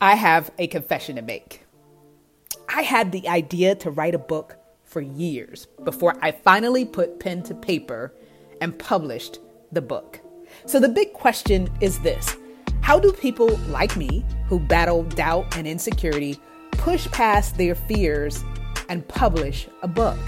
I have a confession to make. I had the idea to write a book for years before I finally put pen to paper and published the book. So the big question is this How do people like me who battle doubt and insecurity push past their fears and publish a book?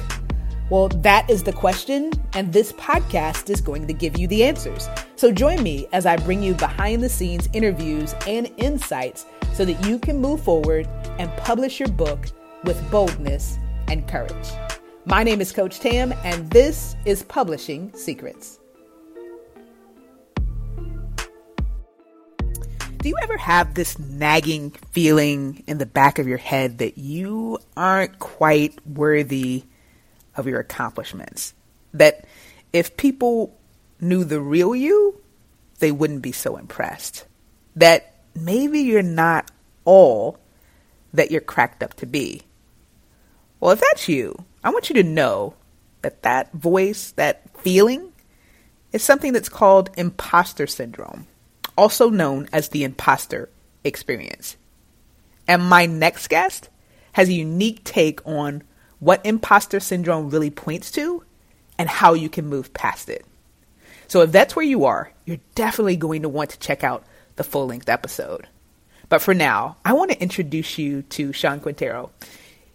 Well, that is the question, and this podcast is going to give you the answers. So join me as I bring you behind the scenes interviews and insights so that you can move forward and publish your book with boldness and courage. My name is Coach Tam, and this is Publishing Secrets. Do you ever have this nagging feeling in the back of your head that you aren't quite worthy of your accomplishments. That if people knew the real you, they wouldn't be so impressed. That maybe you're not all that you're cracked up to be. Well, if that's you, I want you to know that that voice, that feeling, is something that's called imposter syndrome, also known as the imposter experience. And my next guest has a unique take on what imposter syndrome really points to and how you can move past it. So if that's where you are, you're definitely going to want to check out the full length episode. But for now, I want to introduce you to Sean Quintero.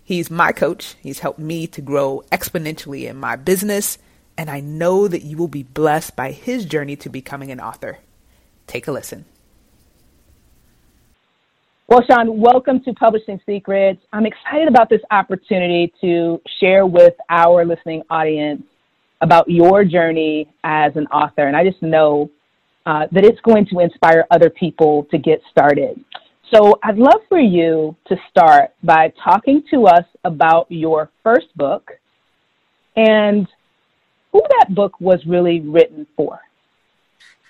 He's my coach. He's helped me to grow exponentially in my business, and I know that you will be blessed by his journey to becoming an author. Take a listen. Well, Sean, welcome to Publishing Secrets. I'm excited about this opportunity to share with our listening audience about your journey as an author. And I just know uh, that it's going to inspire other people to get started. So I'd love for you to start by talking to us about your first book and who that book was really written for.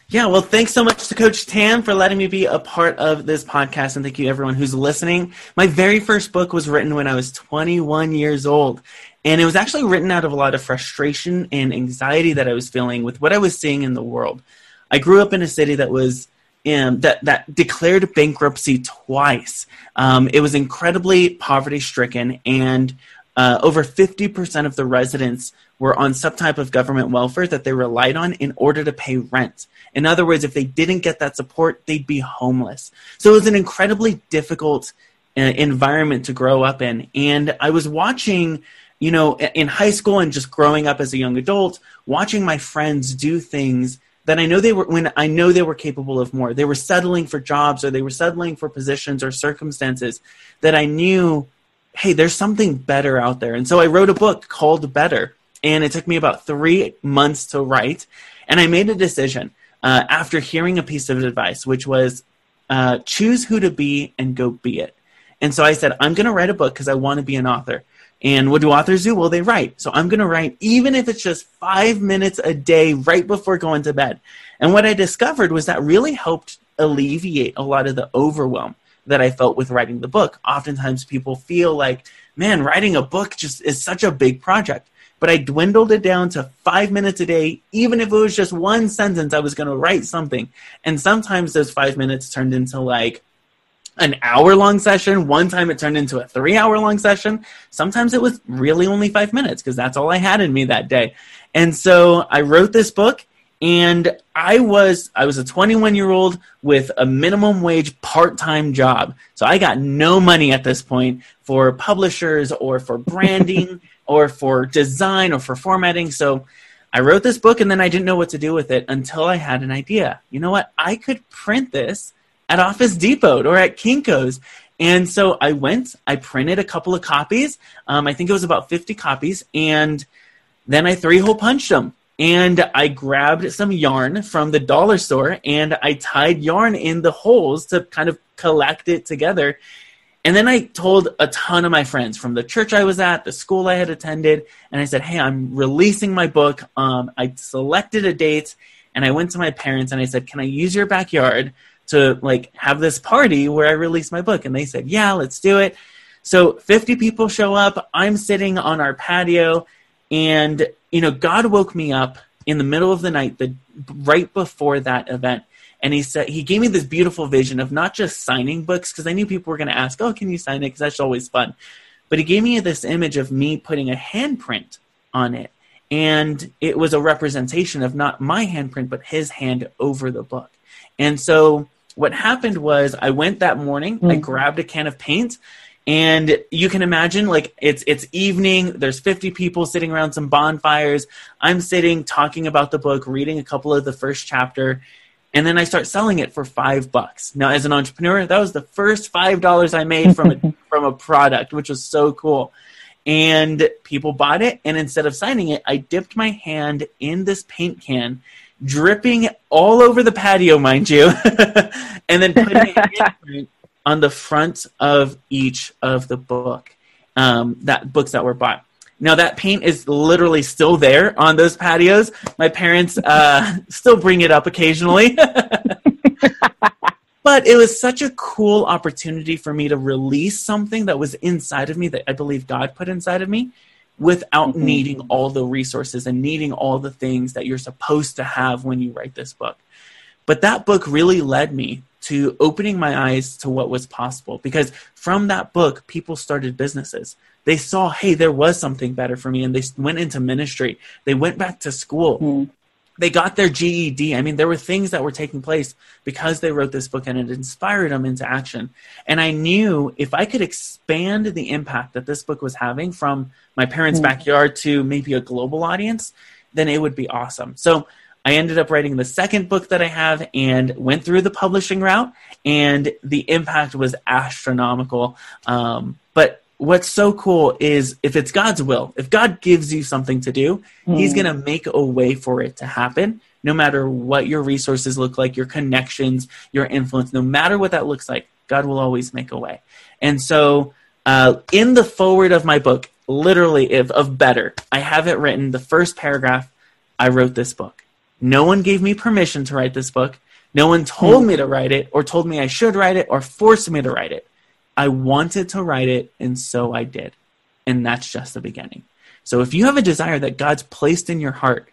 Yeah, well, thanks so much to Coach Tam for letting me be a part of this podcast, and thank you everyone who's listening. My very first book was written when I was 21 years old, and it was actually written out of a lot of frustration and anxiety that I was feeling with what I was seeing in the world. I grew up in a city that was um, that that declared bankruptcy twice. Um, it was incredibly poverty stricken, and uh, over 50% of the residents were on some type of government welfare that they relied on in order to pay rent. In other words, if they didn't get that support, they'd be homeless. So it was an incredibly difficult uh, environment to grow up in. And I was watching, you know, in high school and just growing up as a young adult, watching my friends do things that I know they were when I know they were capable of more. They were settling for jobs or they were settling for positions or circumstances that I knew, hey, there's something better out there. And so I wrote a book called Better. And it took me about three months to write. And I made a decision uh, after hearing a piece of advice, which was uh, choose who to be and go be it. And so I said, I'm going to write a book because I want to be an author. And what do authors do? Well, they write. So I'm going to write, even if it's just five minutes a day right before going to bed. And what I discovered was that really helped alleviate a lot of the overwhelm that I felt with writing the book. Oftentimes people feel like, man, writing a book just is such a big project but I dwindled it down to five minutes a day, even if it was just one sentence, I was going to write something. And sometimes those five minutes turned into like an hour long session. One time it turned into a three hour long session. Sometimes it was really only five minutes because that's all I had in me that day. And so I wrote this book and I was I was a 21 year old with a minimum wage part time job. So I got no money at this point for publishers or for branding or for design or for formatting. So I wrote this book and then I didn't know what to do with it until I had an idea. You know what? I could print this at Office Depot or at Kinko's. And so I went, I printed a couple of copies. Um, I think it was about 50 copies. And then I three hole punched them. And I grabbed some yarn from the dollar store and I tied yarn in the holes to kind of collect it together. And then I told a ton of my friends from the church I was at, the school I had attended, and I said, "Hey, I'm releasing my book. Um, I selected a date, and I went to my parents and I said, "Can I use your backyard to like have this party where I release my book?" And they said, "Yeah, let's do it." So 50 people show up. I'm sitting on our patio, and you know, God woke me up in the middle of the night, the right before that event, and he said he gave me this beautiful vision of not just signing books because I knew people were going to ask, "Oh, can you sign it?" Because that's always fun. But he gave me this image of me putting a handprint on it, and it was a representation of not my handprint but his hand over the book. And so what happened was I went that morning, mm-hmm. I grabbed a can of paint and you can imagine like it's it's evening there's 50 people sitting around some bonfires. I'm sitting talking about the book reading a couple of the first chapter and then i start selling it for five bucks. Now as an entrepreneur that was the first five dollars i made from a from a product which was so cool. And people bought it and instead of signing it i dipped my hand in this paint can dripping all over the patio mind you and then putting it on the front of each of the book um, that books that were bought. Now that paint is literally still there on those patios. My parents uh, still bring it up occasionally. but it was such a cool opportunity for me to release something that was inside of me that I believe God put inside of me without mm-hmm. needing all the resources and needing all the things that you're supposed to have when you write this book. But that book really led me to opening my eyes to what was possible because from that book, people started businesses. They saw, hey, there was something better for me, and they went into ministry. They went back to school. Mm. They got their GED. I mean, there were things that were taking place because they wrote this book and it inspired them into action. And I knew if I could expand the impact that this book was having from my parents' mm. backyard to maybe a global audience, then it would be awesome. So I ended up writing the second book that I have and went through the publishing route, and the impact was astronomical. Um, but what's so cool is if it's God's will, if God gives you something to do, mm. He's going to make a way for it to happen, no matter what your resources look like, your connections, your influence, no matter what that looks like, God will always make a way. And so, uh, in the foreword of my book, literally of, of Better, I have it written the first paragraph I wrote this book. No one gave me permission to write this book. No one told hmm. me to write it or told me I should write it or forced me to write it. I wanted to write it, and so I did. And that's just the beginning. So if you have a desire that God's placed in your heart,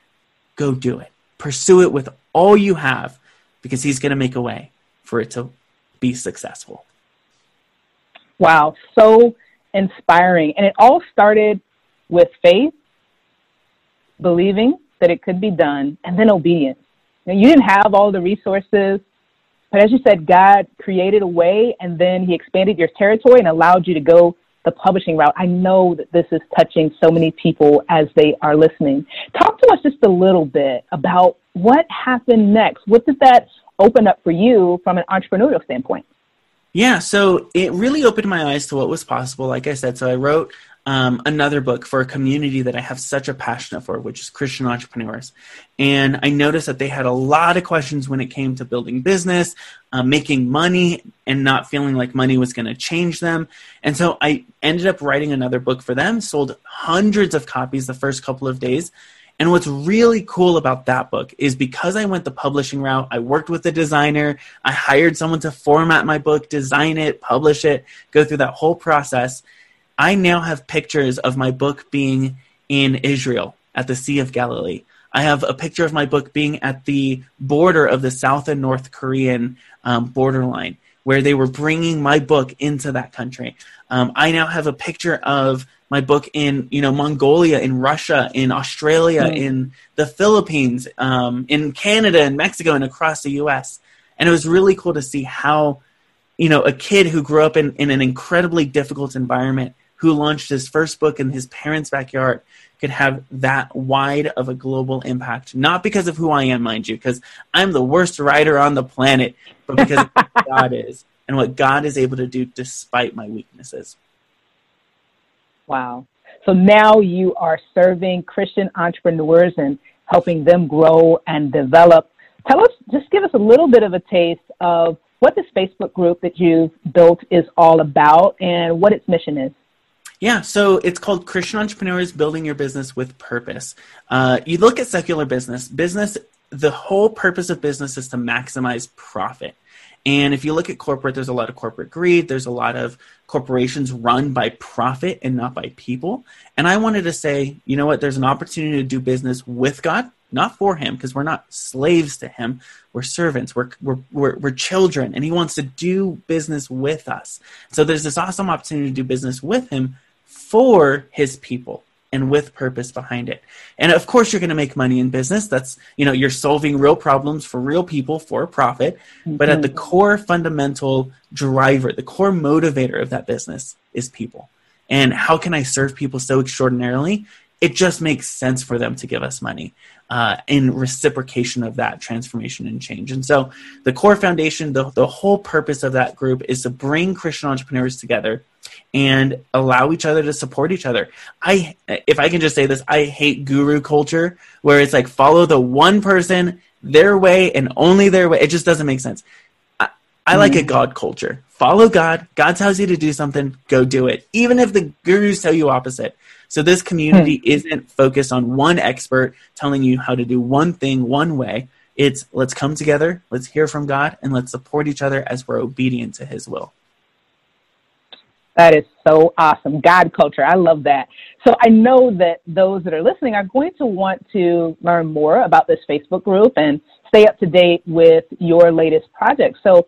go do it. Pursue it with all you have because He's going to make a way for it to be successful. Wow, so inspiring. And it all started with faith, believing, that it could be done, and then obedience. Now, you didn't have all the resources, but as you said, God created a way, and then He expanded your territory and allowed you to go the publishing route. I know that this is touching so many people as they are listening. Talk to us just a little bit about what happened next. What did that open up for you from an entrepreneurial standpoint? Yeah, so it really opened my eyes to what was possible. Like I said, so I wrote um, another book for a community that I have such a passion for, which is Christian entrepreneurs. And I noticed that they had a lot of questions when it came to building business, uh, making money, and not feeling like money was going to change them. And so I ended up writing another book for them, sold hundreds of copies the first couple of days. And what's really cool about that book is because I went the publishing route, I worked with a designer, I hired someone to format my book, design it, publish it, go through that whole process I now have pictures of my book being in Israel at the Sea of Galilee. I have a picture of my book being at the border of the South and North Korean um, borderline, where they were bringing my book into that country. Um, I now have a picture of my book in you know Mongolia, in Russia, in Australia, mm. in the Philippines, um, in Canada, in Mexico, and across the U.S. And it was really cool to see how you know a kid who grew up in, in an incredibly difficult environment who launched his first book in his parents' backyard could have that wide of a global impact. Not because of who I am, mind you, because I'm the worst writer on the planet, but because God is and what God is able to do despite my weaknesses. Wow. So now you are serving Christian entrepreneurs and helping them grow and develop. Tell us, just give us a little bit of a taste of what this Facebook group that you've built is all about and what its mission is. Yeah, so it's called Christian Entrepreneurs Building Your Business with Purpose. Uh, you look at secular business, business, the whole purpose of business is to maximize profit. And if you look at corporate, there's a lot of corporate greed. There's a lot of corporations run by profit and not by people. And I wanted to say, you know what, there's an opportunity to do business with God, not for him, because we're not slaves to him. We're servants. We're, we're, we're, we're children, and he wants to do business with us. So there's this awesome opportunity to do business with him for his people and with purpose behind it. And of course, you're going to make money in business. That's, you know, you're solving real problems for real people for a profit. Mm-hmm. But at the core fundamental driver, the core motivator of that business is people. And how can I serve people so extraordinarily? It just makes sense for them to give us money uh, in reciprocation of that transformation and change. And so, the core foundation, the, the whole purpose of that group is to bring Christian entrepreneurs together and allow each other to support each other. I, if I can just say this, I hate guru culture where it's like follow the one person their way and only their way. It just doesn't make sense. I, I like a mm-hmm. God culture. Follow God. God tells you to do something, go do it. Even if the gurus tell you opposite. So this community hmm. isn't focused on one expert telling you how to do one thing one way. It's let's come together, let's hear from God, and let's support each other as we're obedient to His will. That is so awesome. God culture. I love that. So I know that those that are listening are going to want to learn more about this Facebook group and stay up to date with your latest project. So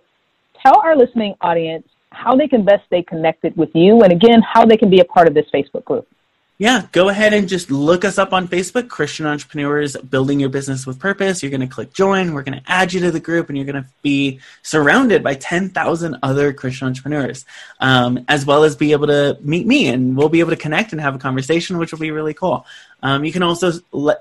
tell our listening audience how they can best stay connected with you and again, how they can be a part of this Facebook group yeah, go ahead and just look us up on Facebook, Christian Entrepreneurs Building Your Business with Purpose. You're going to click join. We're going to add you to the group, and you're going to be surrounded by 10,000 other Christian entrepreneurs, um, as well as be able to meet me, and we'll be able to connect and have a conversation, which will be really cool. Um, you can also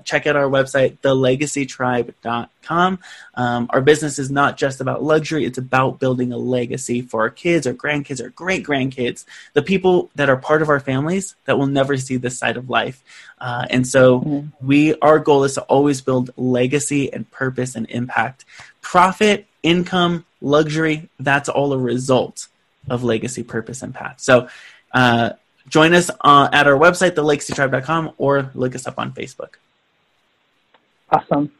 check out our website, thelegacytribe.com. Um, our business is not just about luxury, it's about building a legacy for our kids, our grandkids, our great grandkids, the people that are part of our families that will never see this side of life. Uh, and so mm-hmm. we our goal is to always build legacy and purpose and impact. Profit, income, luxury, that's all a result of legacy, purpose, and path. So uh, Join us uh, at our website, thelegacytribe.com, or look us up on Facebook. Awesome.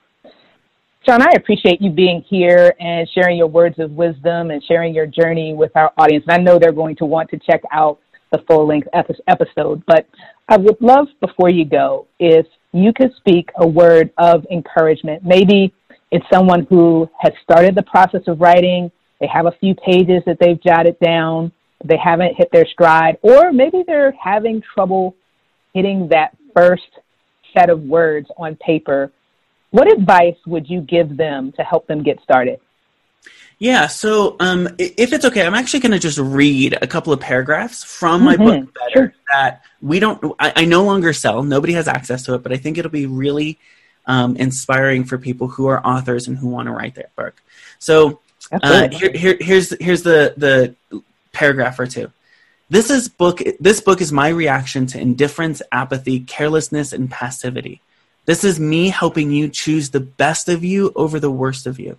Sean, I appreciate you being here and sharing your words of wisdom and sharing your journey with our audience. And I know they're going to want to check out the full length episode, but I would love before you go if you could speak a word of encouragement. Maybe it's someone who has started the process of writing, they have a few pages that they've jotted down, they haven't hit their stride, or maybe they're having trouble hitting that first set of words on paper. What advice would you give them to help them get started? Yeah, so um, if it's okay, I'm actually going to just read a couple of paragraphs from my mm-hmm. book Better sure. that we don't, I, I, no longer sell. Nobody has access to it, but I think it'll be really um, inspiring for people who are authors and who want to write their book. So uh, here, here, here's here's the the paragraph or two. This is book this book is my reaction to indifference, apathy, carelessness and passivity. This is me helping you choose the best of you over the worst of you.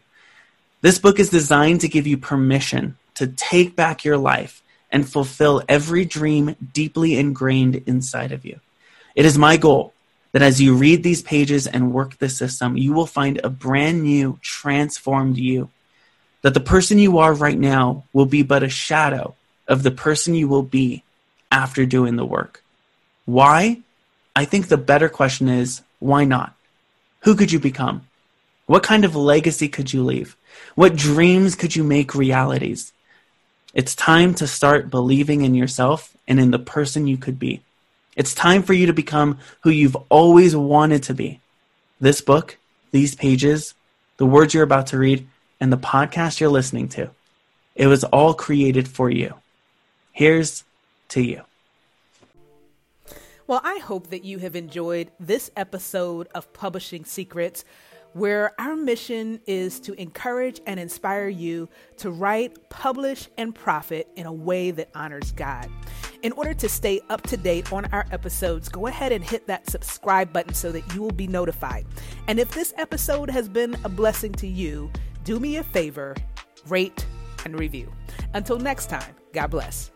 This book is designed to give you permission to take back your life and fulfill every dream deeply ingrained inside of you. It is my goal that as you read these pages and work the system, you will find a brand new, transformed you that the person you are right now will be but a shadow of the person you will be after doing the work. Why? I think the better question is why not? Who could you become? What kind of legacy could you leave? What dreams could you make realities? It's time to start believing in yourself and in the person you could be. It's time for you to become who you've always wanted to be. This book, these pages, the words you're about to read, and the podcast you're listening to. It was all created for you. Here's to you. Well, I hope that you have enjoyed this episode of Publishing Secrets, where our mission is to encourage and inspire you to write, publish, and profit in a way that honors God. In order to stay up to date on our episodes, go ahead and hit that subscribe button so that you will be notified. And if this episode has been a blessing to you, do me a favor, rate and review. Until next time, God bless.